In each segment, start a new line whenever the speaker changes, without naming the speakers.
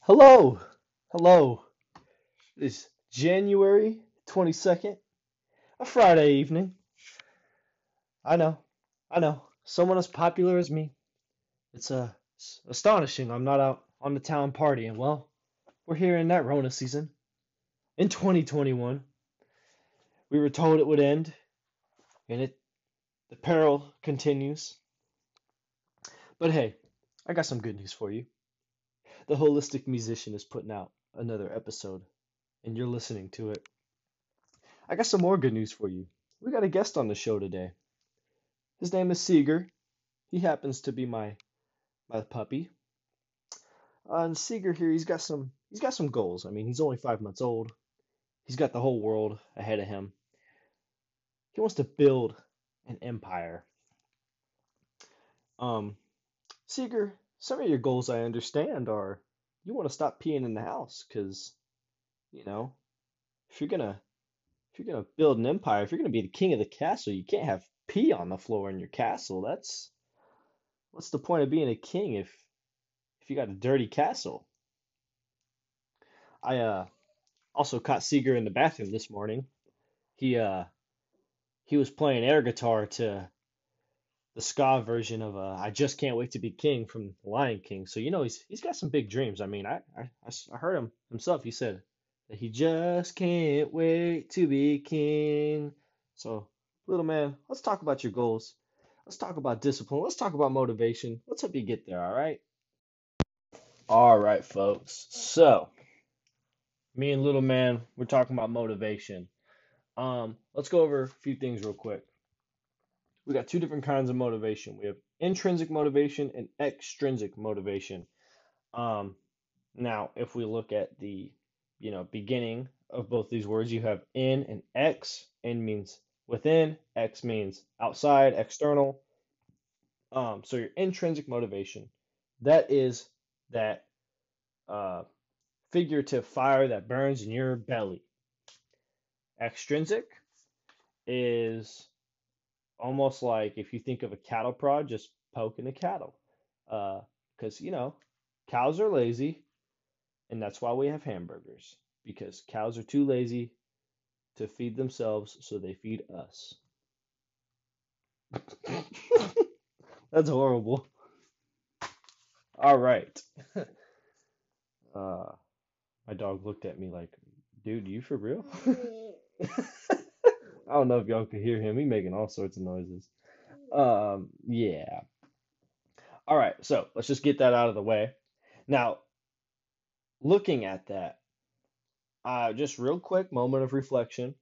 Hello, hello. It's January 22nd, a Friday evening. I know, I know. Someone as popular as me. It's uh, it's astonishing I'm not out on the town partying. Well, we're here in that Rona season. In 2021, we were told it would end, and it, the peril continues. But hey, I got some good news for you. The Holistic Musician is putting out another episode, and you're listening to it. I got some more good news for you. We got a guest on the show today. His name is Seeger. He happens to be my my puppy. Uh, and Seeger here, he's got some he's got some goals. I mean, he's only five months old. He's got the whole world ahead of him. He wants to build an empire. Um, Seeger, some of your goals I understand are you want to stop peeing in the house because, you know, if you're gonna if you're gonna build an empire, if you're gonna be the king of the castle, you can't have pee on the floor in your castle. That's what's the point of being a king if if you got a dirty castle? I uh also caught Seeger in the bathroom this morning. He uh he was playing air guitar to the ska version of uh, "I Just Can't Wait to Be King" from Lion King. So you know he's he's got some big dreams. I mean, I I, I heard him himself. He said that he just can't wait to be king. So little man, let's talk about your goals. Let's talk about discipline. Let's talk about motivation. Let's help you get there. All right. All right, folks. So me and little man, we're talking about motivation. Um, let's go over a few things real quick we got two different kinds of motivation. We have intrinsic motivation and extrinsic motivation. Um, now, if we look at the you know beginning of both these words, you have in and ex. In means within, X means outside, external. Um, so your intrinsic motivation, that is that uh, figurative fire that burns in your belly. Extrinsic is almost like if you think of a cattle prod, just poking a cattle. Because, uh, you know, cows are lazy, and that's why we have hamburgers. Because cows are too lazy to feed themselves, so they feed us. that's horrible. All right. uh, my dog looked at me like, dude, you for real? I don't know if y'all can hear him. He making all sorts of noises. Um, yeah. All right, so let's just get that out of the way. Now, looking at that, uh, just real quick moment of reflection.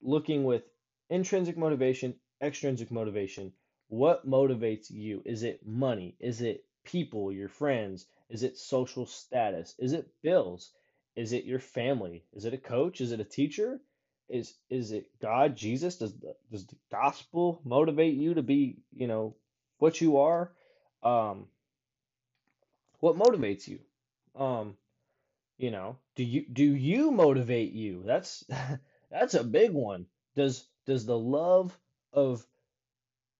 Looking with intrinsic motivation, extrinsic motivation. What motivates you? Is it money? Is it people, your friends? Is it social status? Is it bills? Is it your family? Is it a coach? Is it a teacher? Is is it God, Jesus? Does the, does the gospel motivate you to be, you know, what you are? Um, what motivates you? Um, you know, do you do you motivate you? That's that's a big one. Does does the love of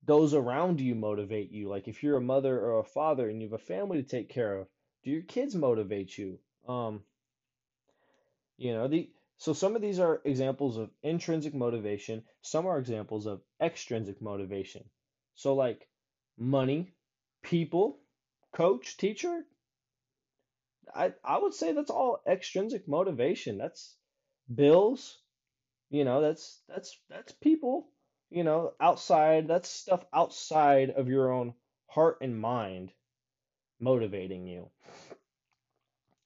those around you motivate you? Like if you're a mother or a father and you have a family to take care of, do your kids motivate you? Um, you know, the so some of these are examples of intrinsic motivation, some are examples of extrinsic motivation. So like money, people, coach, teacher, I I would say that's all extrinsic motivation. That's bills, you know, that's that's that's people, you know, outside, that's stuff outside of your own heart and mind motivating you.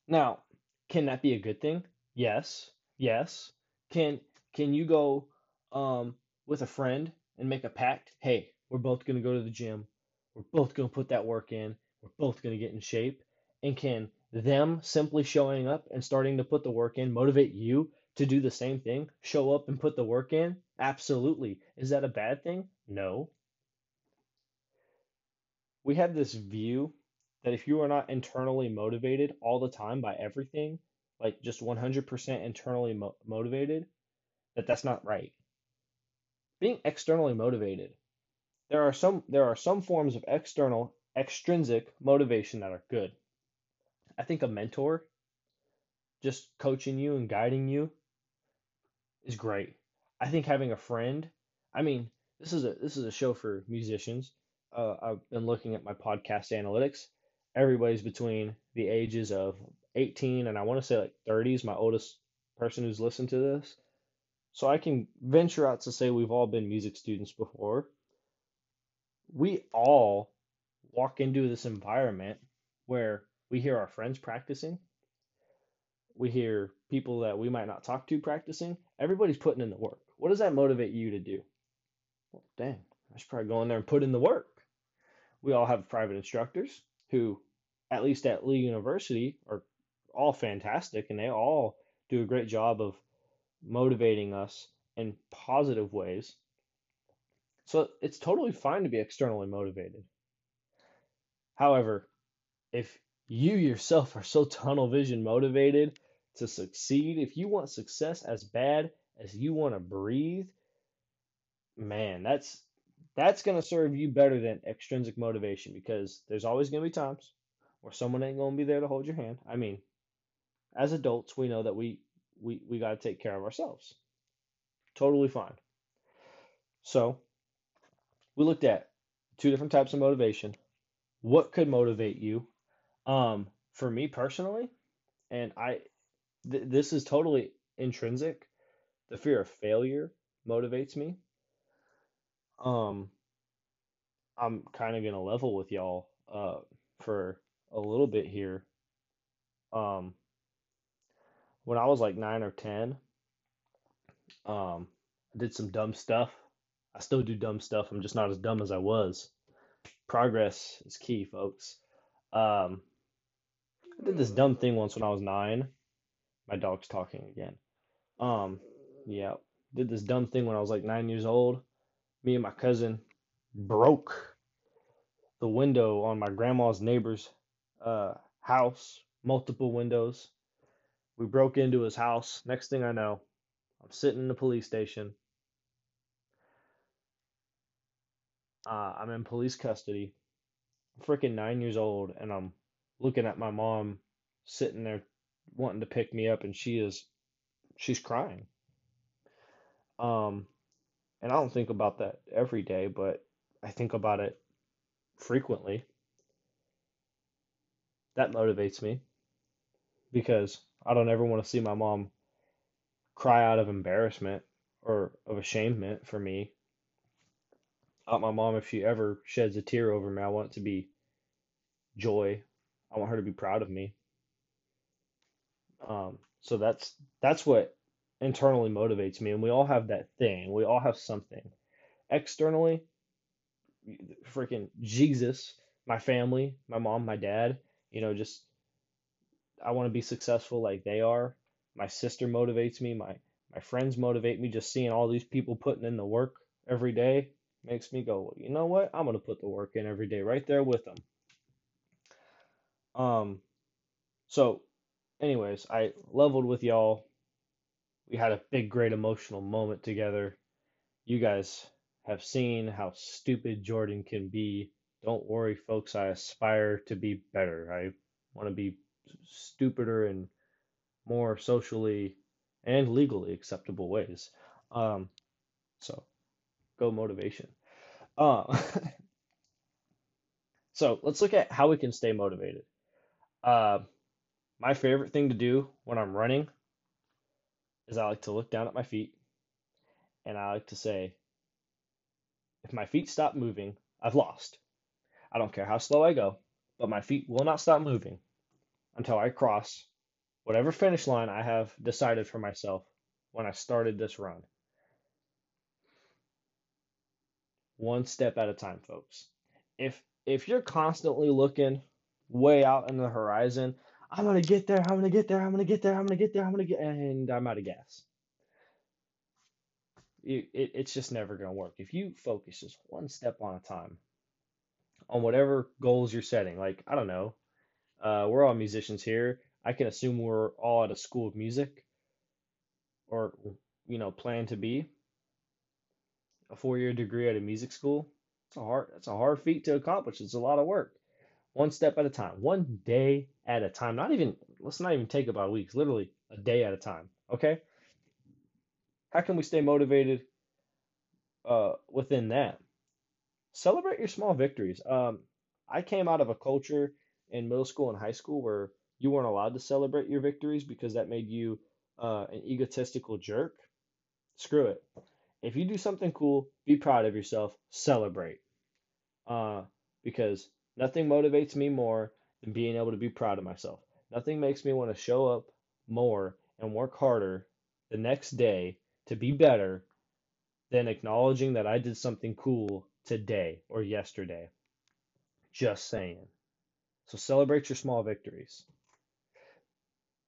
Now, can that be a good thing? Yes. Yes. Can can you go um with a friend and make a pact? Hey, we're both gonna go to the gym. We're both gonna put that work in. We're both gonna get in shape. And can them simply showing up and starting to put the work in motivate you to do the same thing? Show up and put the work in? Absolutely. Is that a bad thing? No. We have this view that if you are not internally motivated all the time by everything, like just 100% internally mo- motivated, that that's not right. being externally motivated. There are some there are some forms of external extrinsic motivation that are good. I think a mentor just coaching you and guiding you is great. I think having a friend, I mean, this is a this is a show for musicians. Uh, I've been looking at my podcast analytics. Everybody's between the ages of 18 and I want to say like 30 is my oldest person who's listened to this. So I can venture out to say we've all been music students before. We all walk into this environment where we hear our friends practicing, we hear people that we might not talk to practicing. Everybody's putting in the work. What does that motivate you to do? Well, dang, I should probably go in there and put in the work. We all have private instructors who, at least at Lee University, are all fantastic and they all do a great job of motivating us in positive ways. So it's totally fine to be externally motivated. However, if you yourself are so tunnel vision motivated to succeed, if you want success as bad as you want to breathe, man, that's that's going to serve you better than extrinsic motivation because there's always going to be times where someone ain't going to be there to hold your hand. I mean, as adults, we know that we we we got to take care of ourselves. Totally fine. So, we looked at two different types of motivation. What could motivate you? Um, for me personally, and I, th- this is totally intrinsic. The fear of failure motivates me. Um, I'm kind of gonna level with y'all uh for a little bit here. Um, when I was like nine or ten, um, I did some dumb stuff. I still do dumb stuff. I'm just not as dumb as I was. Progress is key, folks. Um, I did this dumb thing once when I was nine. My dog's talking again. Um, yeah, did this dumb thing when I was like nine years old. Me and my cousin broke the window on my grandma's neighbor's uh, house, multiple windows. We broke into his house. Next thing I know, I'm sitting in the police station. Uh, I'm in police custody. I'm freaking nine years old, and I'm looking at my mom sitting there wanting to pick me up, and she is, she's crying. Um, and I don't think about that every day, but I think about it frequently. That motivates me because I don't ever want to see my mom cry out of embarrassment or of ashamement for me. Want my mom, if she ever sheds a tear over me, I want it to be joy. I want her to be proud of me. Um, so that's that's what internally motivates me, and we all have that thing. We all have something. Externally, freaking Jesus, my family, my mom, my dad, you know, just I want to be successful like they are. My sister motivates me. My my friends motivate me. Just seeing all these people putting in the work every day makes me go, well, you know what? I'm gonna put the work in every day, right there with them. Um, so, anyways, I leveled with y'all. We had a big, great emotional moment together. You guys have seen how stupid Jordan can be. Don't worry, folks. I aspire to be better. I want to be stupider and more socially and legally acceptable ways. Um, so go motivation. Uh, so let's look at how we can stay motivated. Uh, my favorite thing to do when I'm running is I like to look down at my feet and I like to say, if my feet stop moving, I've lost. I don't care how slow I go, but my feet will not stop moving until I cross whatever finish line I have decided for myself when I started this run. One step at a time, folks. If if you're constantly looking way out in the horizon, I'm gonna get there, I'm gonna get there, I'm gonna get there, I'm gonna get there, I'm gonna get and I'm out of gas. It, it, it's just never gonna work. If you focus just one step on a time on whatever goals you're setting, like I don't know, uh, we're all musicians here. I can assume we're all at a school of music or, you know, plan to be. a four-year degree at a music school. It's a hard, it's a hard feat to accomplish. It's a lot of work. One step at a time, one day at a time. Not even, let's not even take about weeks, literally a day at a time. Okay? How can we stay motivated uh, within that? Celebrate your small victories. Um, I came out of a culture in middle school and high school where you weren't allowed to celebrate your victories because that made you uh, an egotistical jerk. Screw it. If you do something cool, be proud of yourself, celebrate. Uh, because nothing motivates me more than being able to be proud of myself. Nothing makes me want to show up more and work harder the next day to be better than acknowledging that I did something cool today or yesterday. Just saying. So celebrate your small victories.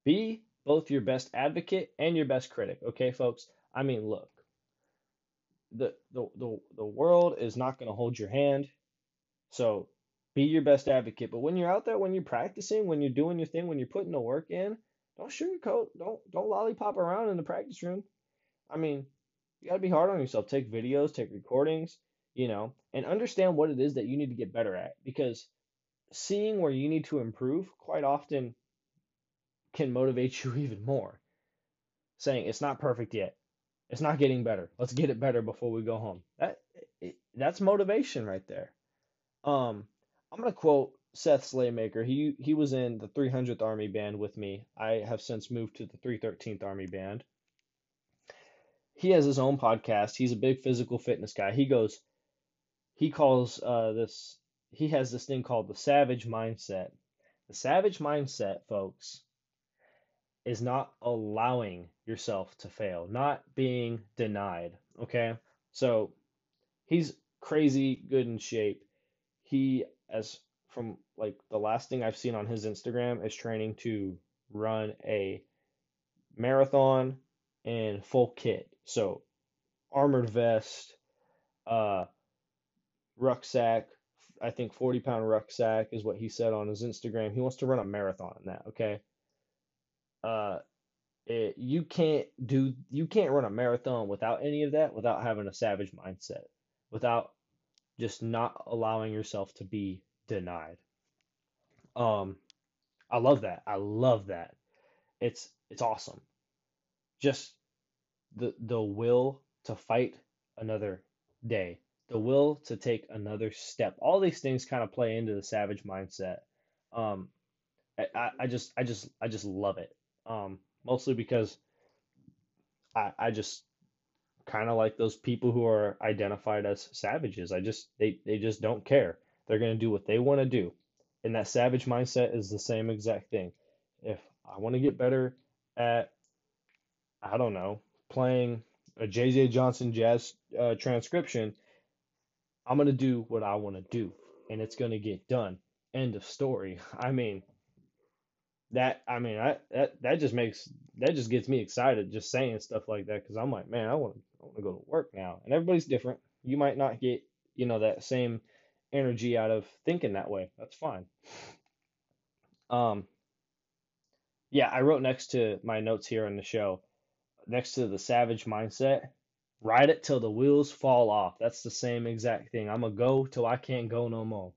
Be both your best advocate and your best critic. Okay, folks? I mean, look. The the the, the world is not going to hold your hand. So be your best advocate. But when you're out there, when you're practicing, when you're doing your thing, when you're putting the work in, don't sugarcoat. Don't don't lollipop around in the practice room. I mean, you got to be hard on yourself. Take videos, take recordings, you know, and understand what it is that you need to get better at because seeing where you need to improve quite often can motivate you even more. Saying it's not perfect yet. It's not getting better. Let's get it better before we go home. That that's motivation right there. Um I'm going to quote Seth Slaymaker. He he was in the 300th Army Band with me. I have since moved to the 313th Army Band. He has his own podcast. He's a big physical fitness guy. He goes, he calls uh, this, he has this thing called the savage mindset. The savage mindset, folks, is not allowing yourself to fail, not being denied. Okay, so he's crazy good in shape. He, as from like the last thing I've seen on his Instagram, is training to run a marathon in full kit. So armored vest, uh, rucksack. I think 40 pound rucksack is what he said on his Instagram. He wants to run a marathon in that. Okay. Uh, it, you can't do you can't run a marathon without any of that without having a savage mindset without just not allowing yourself to be denied um i love that i love that it's it's awesome just the the will to fight another day the will to take another step. All these things kind of play into the savage mindset. Um, I, I just I just I just love it. Um, mostly because I I just kind of like those people who are identified as savages. I just they they just don't care. They're gonna do what they want to do, and that savage mindset is the same exact thing. If I want to get better at I don't know playing a JJ Johnson jazz uh, transcription I'm going to do what I want to do and it's going to get done. End of story. I mean, that I mean, I that that just makes that just gets me excited just saying stuff like that cuz I'm like, man, I want I want to go to work now. And everybody's different. You might not get, you know, that same energy out of thinking that way. That's fine. Um yeah, I wrote next to my notes here on the show, next to the savage mindset, Ride it till the wheels fall off. That's the same exact thing. I'm gonna go till I can't go no more.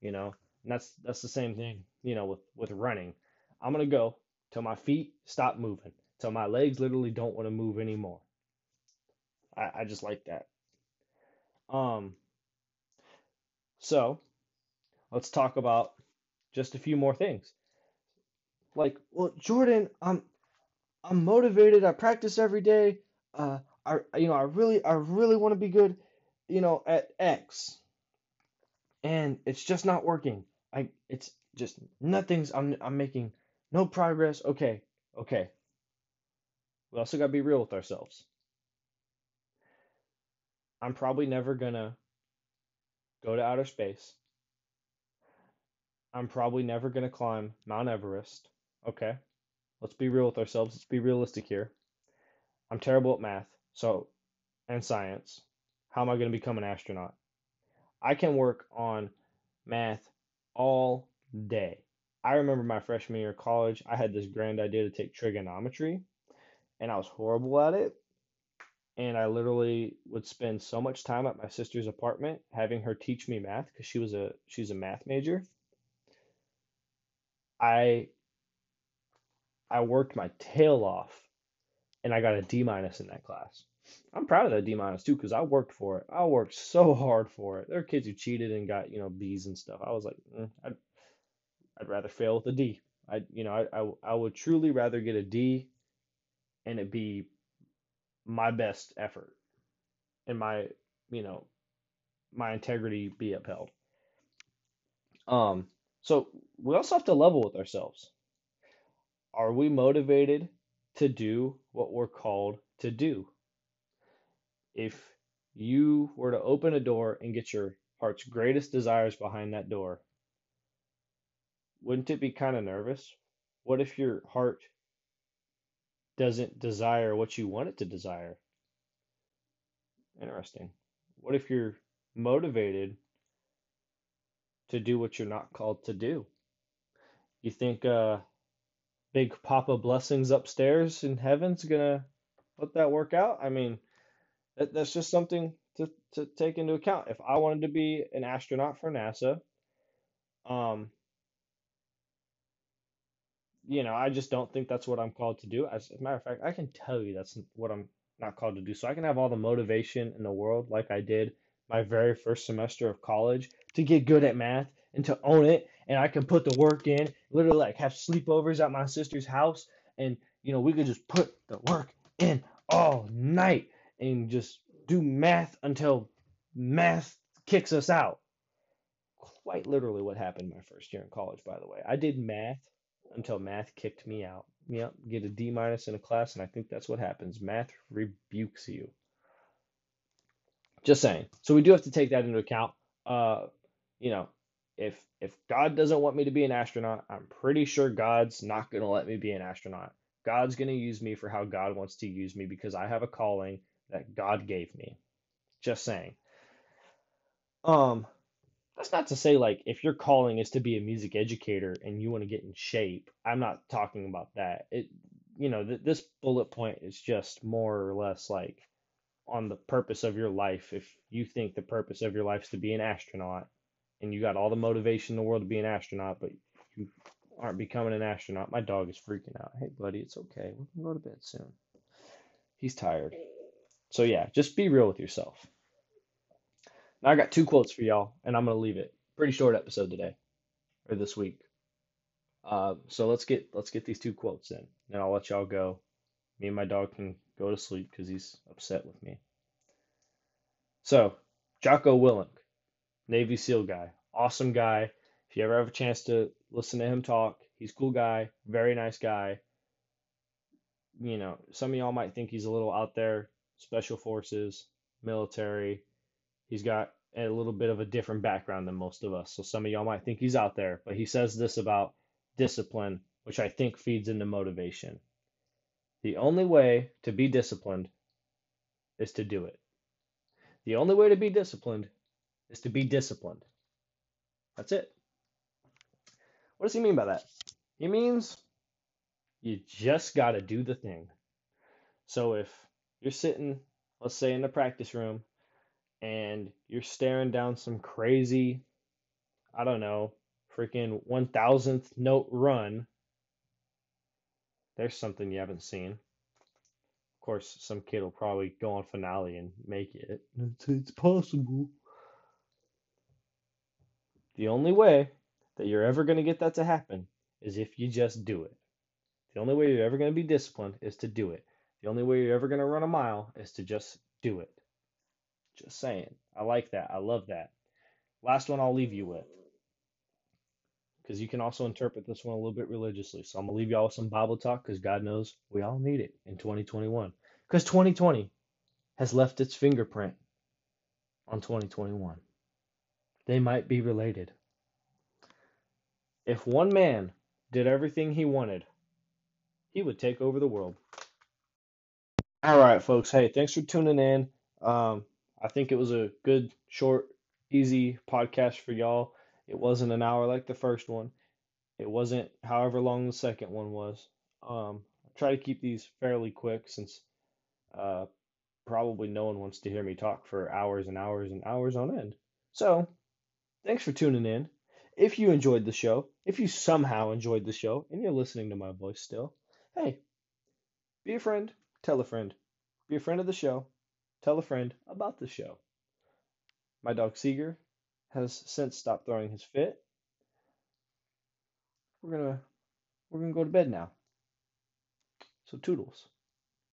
You know, and that's that's the same thing. You know, with with running, I'm gonna go till my feet stop moving, till my legs literally don't want to move anymore. I I just like that. Um. So, let's talk about just a few more things. Like, well, Jordan, I'm I'm motivated. I practice every day. Uh, I you know I really I really want to be good, you know, at X. And it's just not working. I it's just nothing's I'm I'm making no progress. Okay. Okay. We also got to be real with ourselves. I'm probably never going to go to outer space. I'm probably never going to climb Mount Everest. Okay. Let's be real with ourselves. Let's be realistic here. I'm terrible at math. So, and science. How am I going to become an astronaut? I can work on math all day. I remember my freshman year of college, I had this grand idea to take trigonometry, and I was horrible at it. and I literally would spend so much time at my sister's apartment having her teach me math because she was a she's a math major. I I worked my tail off and I got a D minus in that class. I'm proud of that D minus too because I worked for it. I worked so hard for it. There are kids who cheated and got you know B's and stuff. I was like, mm, I'd I'd rather fail with a D. I you know I, I I would truly rather get a D and it be my best effort and my you know my integrity be upheld. Um, so we also have to level with ourselves. Are we motivated to do what we're called to do? If you were to open a door and get your heart's greatest desires behind that door, wouldn't it be kind of nervous? What if your heart doesn't desire what you want it to desire? Interesting. What if you're motivated to do what you're not called to do? You think uh big Papa blessings upstairs in heaven's gonna let that work out? I mean, that, that's just something to, to take into account. If I wanted to be an astronaut for NASA, um, you know, I just don't think that's what I'm called to do. As a matter of fact, I can tell you that's what I'm not called to do. So I can have all the motivation in the world, like I did my very first semester of college, to get good at math and to own it. And I can put the work in, literally like have sleepovers at my sister's house, and you know we could just put the work in all night and just do math until math kicks us out. Quite literally what happened my first year in college, by the way. I did math until math kicked me out. Yep, get a D minus in a class, and I think that's what happens. Math rebukes you. Just saying. So we do have to take that into account. Uh, you know, if if God doesn't want me to be an astronaut, I'm pretty sure God's not going to let me be an astronaut. God's going to use me for how God wants to use me because I have a calling that God gave me. Just saying. Um, that's not to say like if your calling is to be a music educator and you want to get in shape. I'm not talking about that. It, you know, th- this bullet point is just more or less like on the purpose of your life. If you think the purpose of your life is to be an astronaut, and you got all the motivation in the world to be an astronaut, but you aren't becoming an astronaut, my dog is freaking out. Hey, buddy, it's okay. We can go to bed soon. He's tired. So yeah, just be real with yourself. Now I got two quotes for y'all, and I'm gonna leave it. Pretty short episode today, or this week. Uh, so let's get let's get these two quotes in, and I'll let y'all go. Me and my dog can go to sleep because he's upset with me. So, Jocko Willink, Navy SEAL guy, awesome guy. If you ever have a chance to listen to him talk, he's cool guy, very nice guy. You know, some of y'all might think he's a little out there, special forces, military. He's got a little bit of a different background than most of us. So some of y'all might think he's out there, but he says this about discipline, which I think feeds into motivation. The only way to be disciplined is to do it. The only way to be disciplined is to be disciplined. That's it. What does he mean by that? He means you just got to do the thing. So if you're sitting, let's say, in the practice room and you're staring down some crazy, I don't know, freaking 1000th note run, there's something you haven't seen. Of course, some kid will probably go on Finale and make it. It's, it's possible. The only way that you're ever going to get that to happen is if you just do it. The only way you're ever going to be disciplined is to do it. The only way you're ever going to run a mile is to just do it. Just saying. I like that. I love that. Last one I'll leave you with. Because you can also interpret this one a little bit religiously. So I'm going to leave y'all with some Bible talk because God knows we all need it in 2021. Because 2020 has left its fingerprint on 2021. They might be related. If one man did everything he wanted, he would take over the world. All right, folks. Hey, thanks for tuning in. Um, I think it was a good, short, easy podcast for y'all. It wasn't an hour like the first one. It wasn't however long the second one was. Um, I try to keep these fairly quick since uh, probably no one wants to hear me talk for hours and hours and hours on end. So, thanks for tuning in. If you enjoyed the show, if you somehow enjoyed the show and you're listening to my voice still, hey, be a friend, tell a friend. Be a friend of the show, tell a friend about the show. My dog Seeger has since stopped throwing his fit. We're gonna we're gonna go to bed now. So toodles.